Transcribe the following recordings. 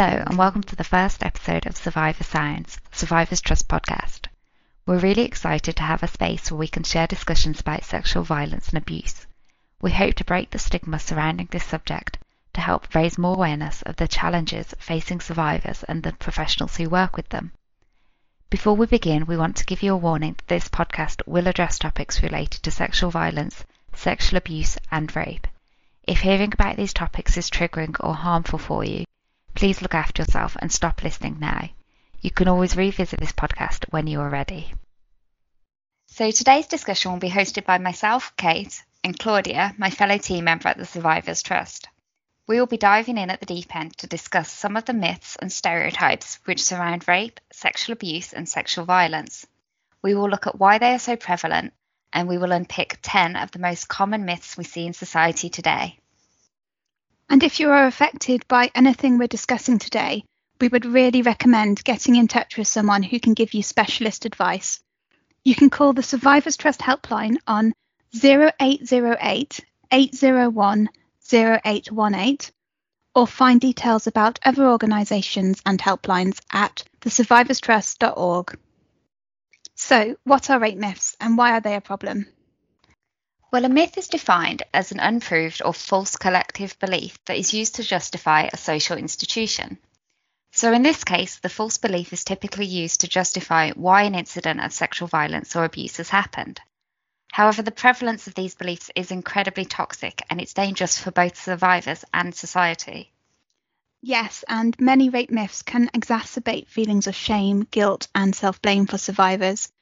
Hello, and welcome to the first episode of Survivor Sounds, Survivors Trust podcast. We're really excited to have a space where we can share discussions about sexual violence and abuse. We hope to break the stigma surrounding this subject to help raise more awareness of the challenges facing survivors and the professionals who work with them. Before we begin, we want to give you a warning that this podcast will address topics related to sexual violence, sexual abuse, and rape. If hearing about these topics is triggering or harmful for you, please look after yourself and stop listening now. You can always revisit this podcast when you are ready. So today's discussion will be hosted by myself, Kate, and Claudia, my fellow team member at the Survivors Trust. We will be diving in at the deep end to discuss some of the myths and stereotypes which surround rape, sexual abuse, and sexual violence. We will look at why they are so prevalent, and we will unpick 10 of the most common myths we see in society today. And if you are affected by anything we're discussing today, we would really recommend getting in touch with someone who can give you specialist advice. You can call the Survivors Trust helpline on 0808 801 0818 or find details about other organisations and helplines at thesurvivorstrust.org. So, what are rape myths and why are they a problem? Well, a myth is defined as an unproved or false collective belief that is used to justify a social institution. So, in this case, the false belief is typically used to justify why an incident of sexual violence or abuse has happened. However, the prevalence of these beliefs is incredibly toxic and it's dangerous for both survivors and society. Yes, and many rape myths can exacerbate feelings of shame, guilt, and self blame for survivors.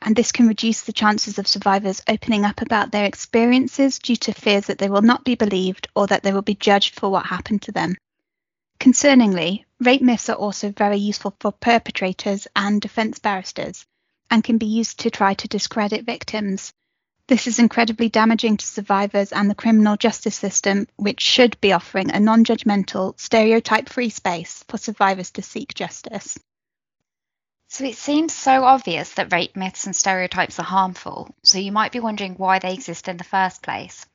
And this can reduce the chances of survivors opening up about their experiences due to fears that they will not be believed or that they will be judged for what happened to them. Concerningly, rape myths are also very useful for perpetrators and defence barristers and can be used to try to discredit victims this is incredibly damaging to survivors and the criminal justice system, which should be offering a non judgmental, stereotype free space for survivors to seek justice. So it seems so obvious that rape myths and stereotypes are harmful, so you might be wondering why they exist in the first place.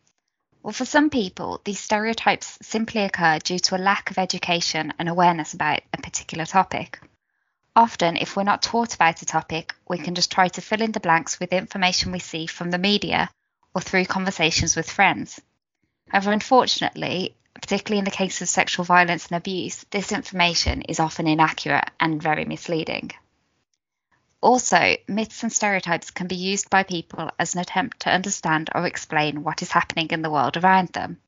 Well, for some people, these stereotypes simply occur due to a lack of education and awareness about a particular topic. Often, if we're not taught about a topic, we can just try to fill in the blanks with information we see from the media or through conversations with friends. However, unfortunately, particularly in the case of sexual violence and abuse, this information is often inaccurate and very misleading. Also, myths and stereotypes can be used by people as an attempt to understand or explain what is happening in the world around them.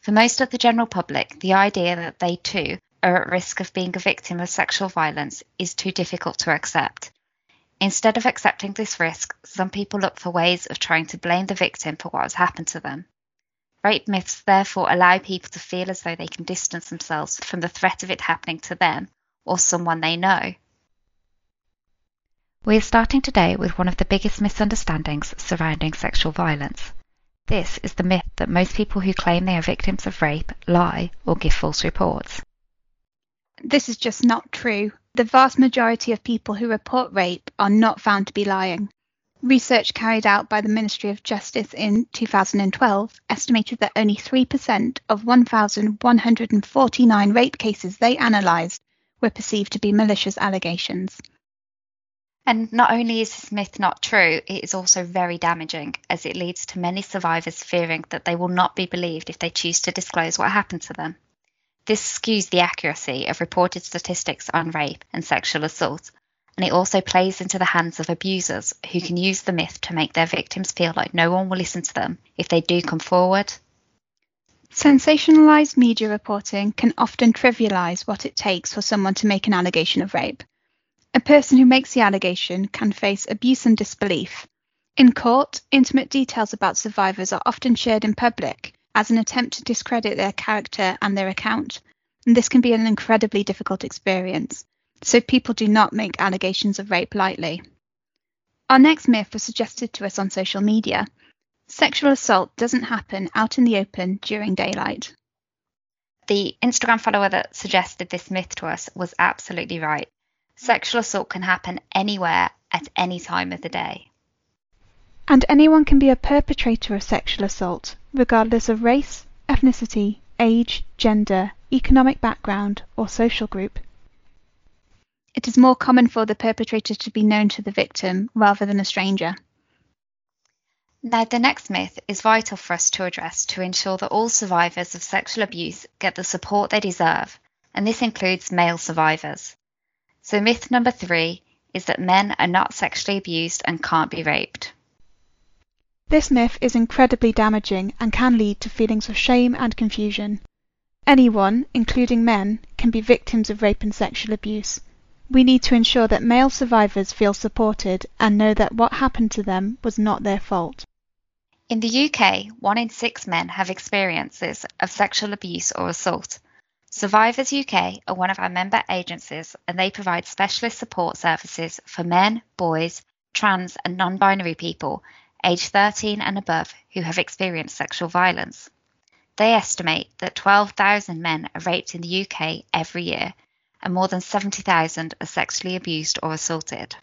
For most of the general public, the idea that they too are at risk of being a victim of sexual violence is too difficult to accept. Instead of accepting this risk, some people look for ways of trying to blame the victim for what has happened to them. Rape myths therefore allow people to feel as though they can distance themselves from the threat of it happening to them or someone they know. We are starting today with one of the biggest misunderstandings surrounding sexual violence. This is the myth that most people who claim they are victims of rape lie or give false reports. This is just not true. The vast majority of people who report rape are not found to be lying. Research carried out by the Ministry of Justice in 2012 estimated that only 3% of 1,149 rape cases they analysed were perceived to be malicious allegations. And not only is this myth not true, it is also very damaging as it leads to many survivors fearing that they will not be believed if they choose to disclose what happened to them. This skews the accuracy of reported statistics on rape and sexual assault, and it also plays into the hands of abusers who can use the myth to make their victims feel like no one will listen to them if they do come forward. Sensationalized media reporting can often trivialize what it takes for someone to make an allegation of rape. A person who makes the allegation can face abuse and disbelief. In court, intimate details about survivors are often shared in public, as an attempt to discredit their character and their account. And this can be an incredibly difficult experience, so people do not make allegations of rape lightly. Our next myth was suggested to us on social media. Sexual assault doesn't happen out in the open during daylight. The Instagram follower that suggested this myth to us was absolutely right. Sexual assault can happen anywhere at any time of the day. And anyone can be a perpetrator of sexual assault, regardless of race, ethnicity, age, gender, economic background, or social group. It is more common for the perpetrator to be known to the victim rather than a stranger. Now, the next myth is vital for us to address to ensure that all survivors of sexual abuse get the support they deserve, and this includes male survivors. So, myth number three is that men are not sexually abused and can't be raped. This myth is incredibly damaging and can lead to feelings of shame and confusion. Anyone, including men, can be victims of rape and sexual abuse. We need to ensure that male survivors feel supported and know that what happened to them was not their fault. In the UK, one in six men have experiences of sexual abuse or assault. Survivors UK are one of our member agencies and they provide specialist support services for men, boys, trans, and non binary people aged 13 and above who have experienced sexual violence. They estimate that 12,000 men are raped in the UK every year and more than 70,000 are sexually abused or assaulted.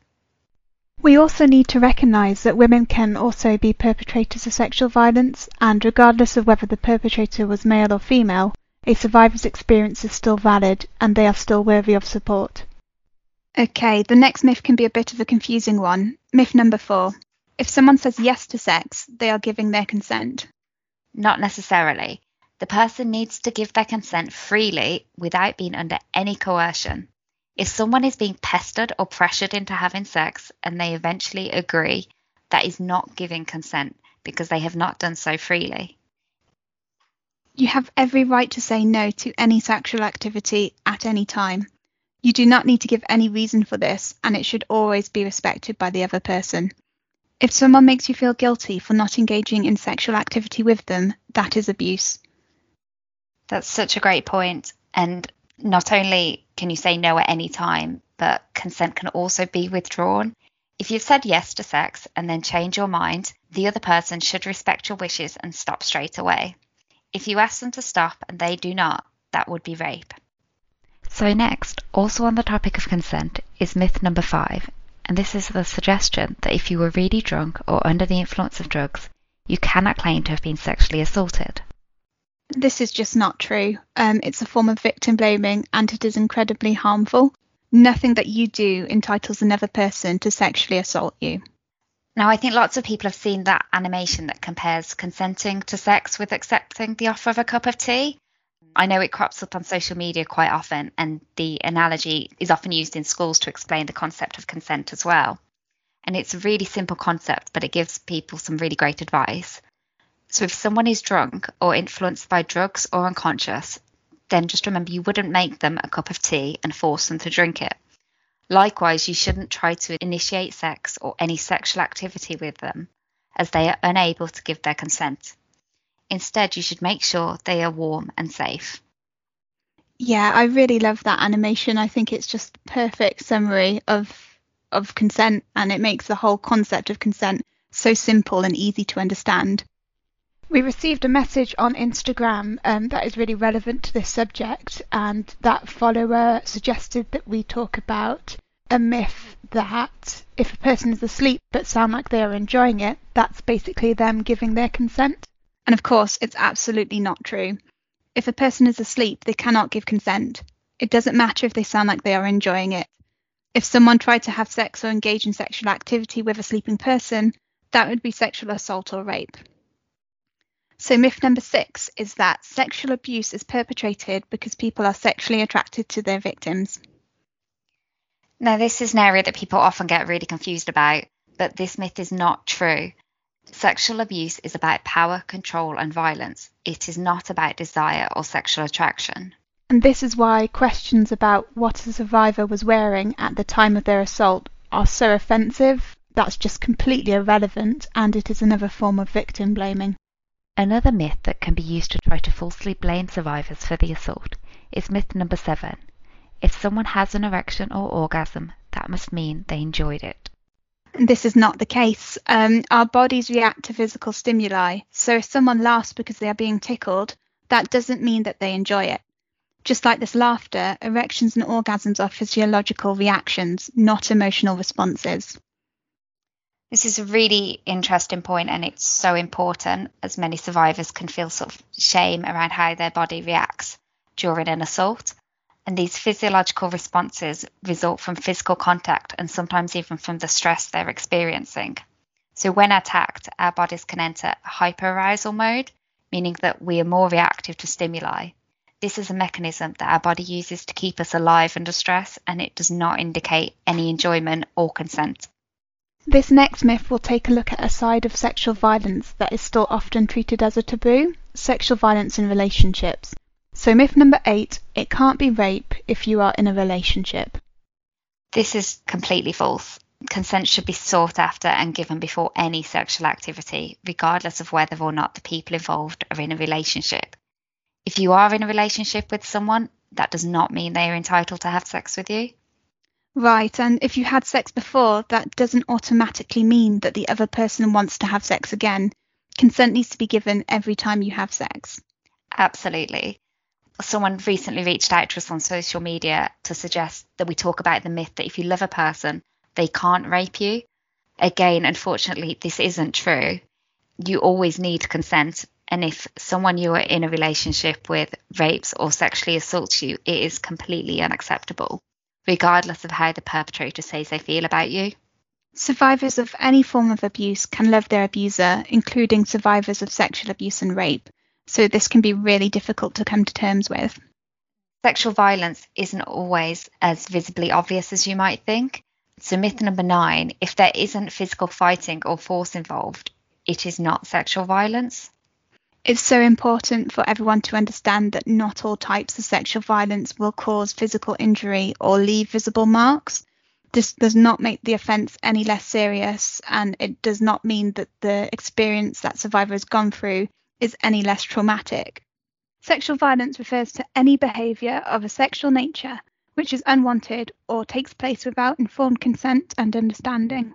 We also need to recognise that women can also be perpetrators of sexual violence, and regardless of whether the perpetrator was male or female, a survivor's experience is still valid and they are still worthy of support. Okay, the next myth can be a bit of a confusing one. Myth number four. If someone says yes to sex, they are giving their consent. Not necessarily. The person needs to give their consent freely without being under any coercion. If someone is being pestered or pressured into having sex and they eventually agree, that is not giving consent because they have not done so freely. You have every right to say no to any sexual activity at any time. You do not need to give any reason for this, and it should always be respected by the other person. If someone makes you feel guilty for not engaging in sexual activity with them, that is abuse. That's such a great point. And not only can you say no at any time, but consent can also be withdrawn. If you've said yes to sex and then change your mind, the other person should respect your wishes and stop straight away. If you ask them to stop and they do not, that would be rape. So, next, also on the topic of consent, is myth number five, and this is the suggestion that if you were really drunk or under the influence of drugs, you cannot claim to have been sexually assaulted. This is just not true. Um, it's a form of victim blaming and it is incredibly harmful. Nothing that you do entitles another person to sexually assault you. Now, I think lots of people have seen that animation that compares consenting to sex with accepting the offer of a cup of tea. I know it crops up on social media quite often, and the analogy is often used in schools to explain the concept of consent as well. And it's a really simple concept, but it gives people some really great advice. So if someone is drunk or influenced by drugs or unconscious, then just remember you wouldn't make them a cup of tea and force them to drink it. Likewise, you shouldn't try to initiate sex or any sexual activity with them, as they are unable to give their consent. Instead, you should make sure they are warm and safe. Yeah, I really love that animation. I think it's just a perfect summary of of consent and it makes the whole concept of consent so simple and easy to understand. We received a message on Instagram um, that is really relevant to this subject, and that follower suggested that we talk about a myth that if a person is asleep but sound like they are enjoying it, that's basically them giving their consent. And of course, it's absolutely not true. If a person is asleep, they cannot give consent. It doesn't matter if they sound like they are enjoying it. If someone tried to have sex or engage in sexual activity with a sleeping person, that would be sexual assault or rape. So, myth number six is that sexual abuse is perpetrated because people are sexually attracted to their victims. Now, this is an area that people often get really confused about, but this myth is not true. Sexual abuse is about power, control, and violence. It is not about desire or sexual attraction. And this is why questions about what a survivor was wearing at the time of their assault are so offensive. That's just completely irrelevant, and it is another form of victim blaming. Another myth that can be used to try to falsely blame survivors for the assault is myth number seven. If someone has an erection or orgasm, that must mean they enjoyed it. This is not the case. Um, our bodies react to physical stimuli, so if someone laughs because they are being tickled, that doesn't mean that they enjoy it. Just like this laughter, erections and orgasms are physiological reactions, not emotional responses. This is a really interesting point, and it's so important as many survivors can feel sort of shame around how their body reacts. during an assault. And these physiological responses result from physical contact and sometimes even from the stress they're experiencing. So, when attacked, our bodies can enter hyperarousal mode, meaning that we are more reactive to stimuli. This is a mechanism that our body uses to keep us alive under stress, and it does not indicate any enjoyment or consent. This next myth will take a look at a side of sexual violence that is still often treated as a taboo sexual violence in relationships. So, myth number eight it can't be rape if you are in a relationship. This is completely false. Consent should be sought after and given before any sexual activity, regardless of whether or not the people involved are in a relationship. If you are in a relationship with someone, that does not mean they are entitled to have sex with you. Right, and if you had sex before, that doesn't automatically mean that the other person wants to have sex again. Consent needs to be given every time you have sex. Absolutely. Someone recently reached out to us on social media to suggest that we talk about the myth that if you love a person, they can't rape you. Again, unfortunately, this isn't true. You always need consent. And if someone you are in a relationship with rapes or sexually assaults you, it is completely unacceptable regardless of how the perpetrator says they feel about you. Survivors of any form of abuse can love their abuser, including survivors of sexual abuse and rape, so this can be really difficult to come to terms with. Sexual violence isn't always as visibly obvious as you might think. So, myth number nine if there isn't physical fighting or force involved, it is not sexual violence. It's so important for everyone to understand that not all types of sexual violence will cause physical injury or leave visible marks. This does not make the offence any less serious, and it does not mean that the experience that survivor has gone through is any less traumatic. Sexual violence refers to any behaviour of a sexual nature which is unwanted or takes place without informed consent and understanding.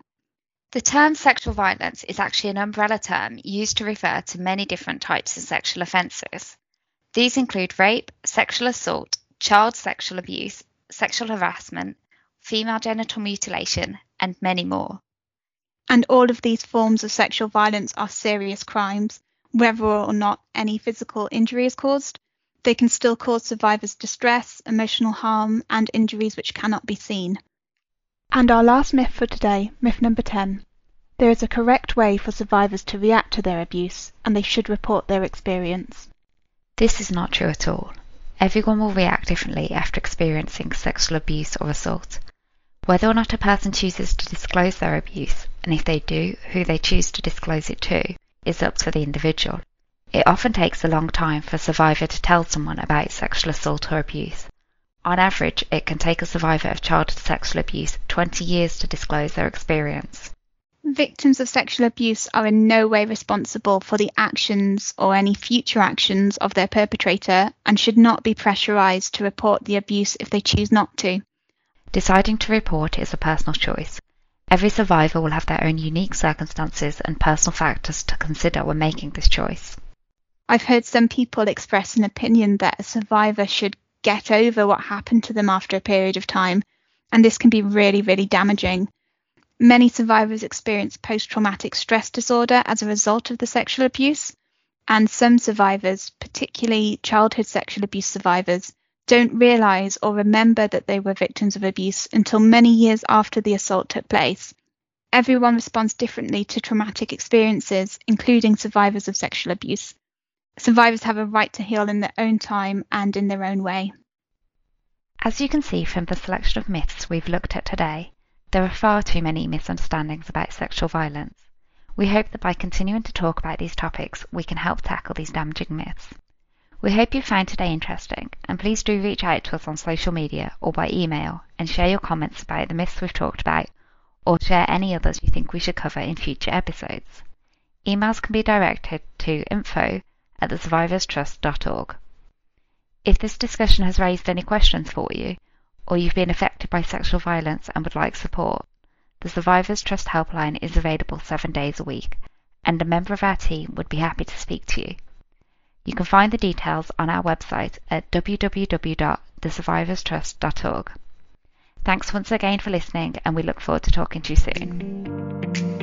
The term sexual violence is actually an umbrella term used to refer to many different types of sexual offences. These include rape, sexual assault, child sexual abuse, sexual harassment, female genital mutilation, and many more. And all of these forms of sexual violence are serious crimes. Whether or not any physical injury is caused, they can still cause survivors distress, emotional harm, and injuries which cannot be seen. And our last myth for today, myth number 10. There is a correct way for survivors to react to their abuse, and they should report their experience. This is not true at all. Everyone will react differently after experiencing sexual abuse or assault. Whether or not a person chooses to disclose their abuse, and if they do, who they choose to disclose it to, is up to the individual. It often takes a long time for a survivor to tell someone about sexual assault or abuse, on average, it can take a survivor of childhood sexual abuse 20 years to disclose their experience. Victims of sexual abuse are in no way responsible for the actions or any future actions of their perpetrator and should not be pressurized to report the abuse if they choose not to. Deciding to report is a personal choice. Every survivor will have their own unique circumstances and personal factors to consider when making this choice. I've heard some people express an opinion that a survivor should get over what happened to them after a period of time, and this can be really, really damaging. Many survivors experience post traumatic stress disorder as a result of the sexual abuse, and some survivors, particularly childhood sexual abuse survivors, don't realize or remember that they were victims of abuse until many years after the assault took place. Everyone responds differently to traumatic experiences, including survivors of sexual abuse. Survivors have a right to heal in their own time and in their own way. As you can see from the selection of myths we've looked at today, there are far too many misunderstandings about sexual violence. We hope that by continuing to talk about these topics, we can help tackle these damaging myths. We hope you found today interesting, and please do reach out to us on social media or by email and share your comments about the myths we've talked about, or share any others you think we should cover in future episodes. Emails can be directed to info at thesurvivorstrust.org. If this discussion has raised any questions for you, or you've been affected by sexual violence and would like support, the Survivors Trust Helpline is available seven days a week, and a member of our team would be happy to speak to you. You can find the details on our website at www.thesurvivorstrust.org. Thanks once again for listening, and we look forward to talking to you soon.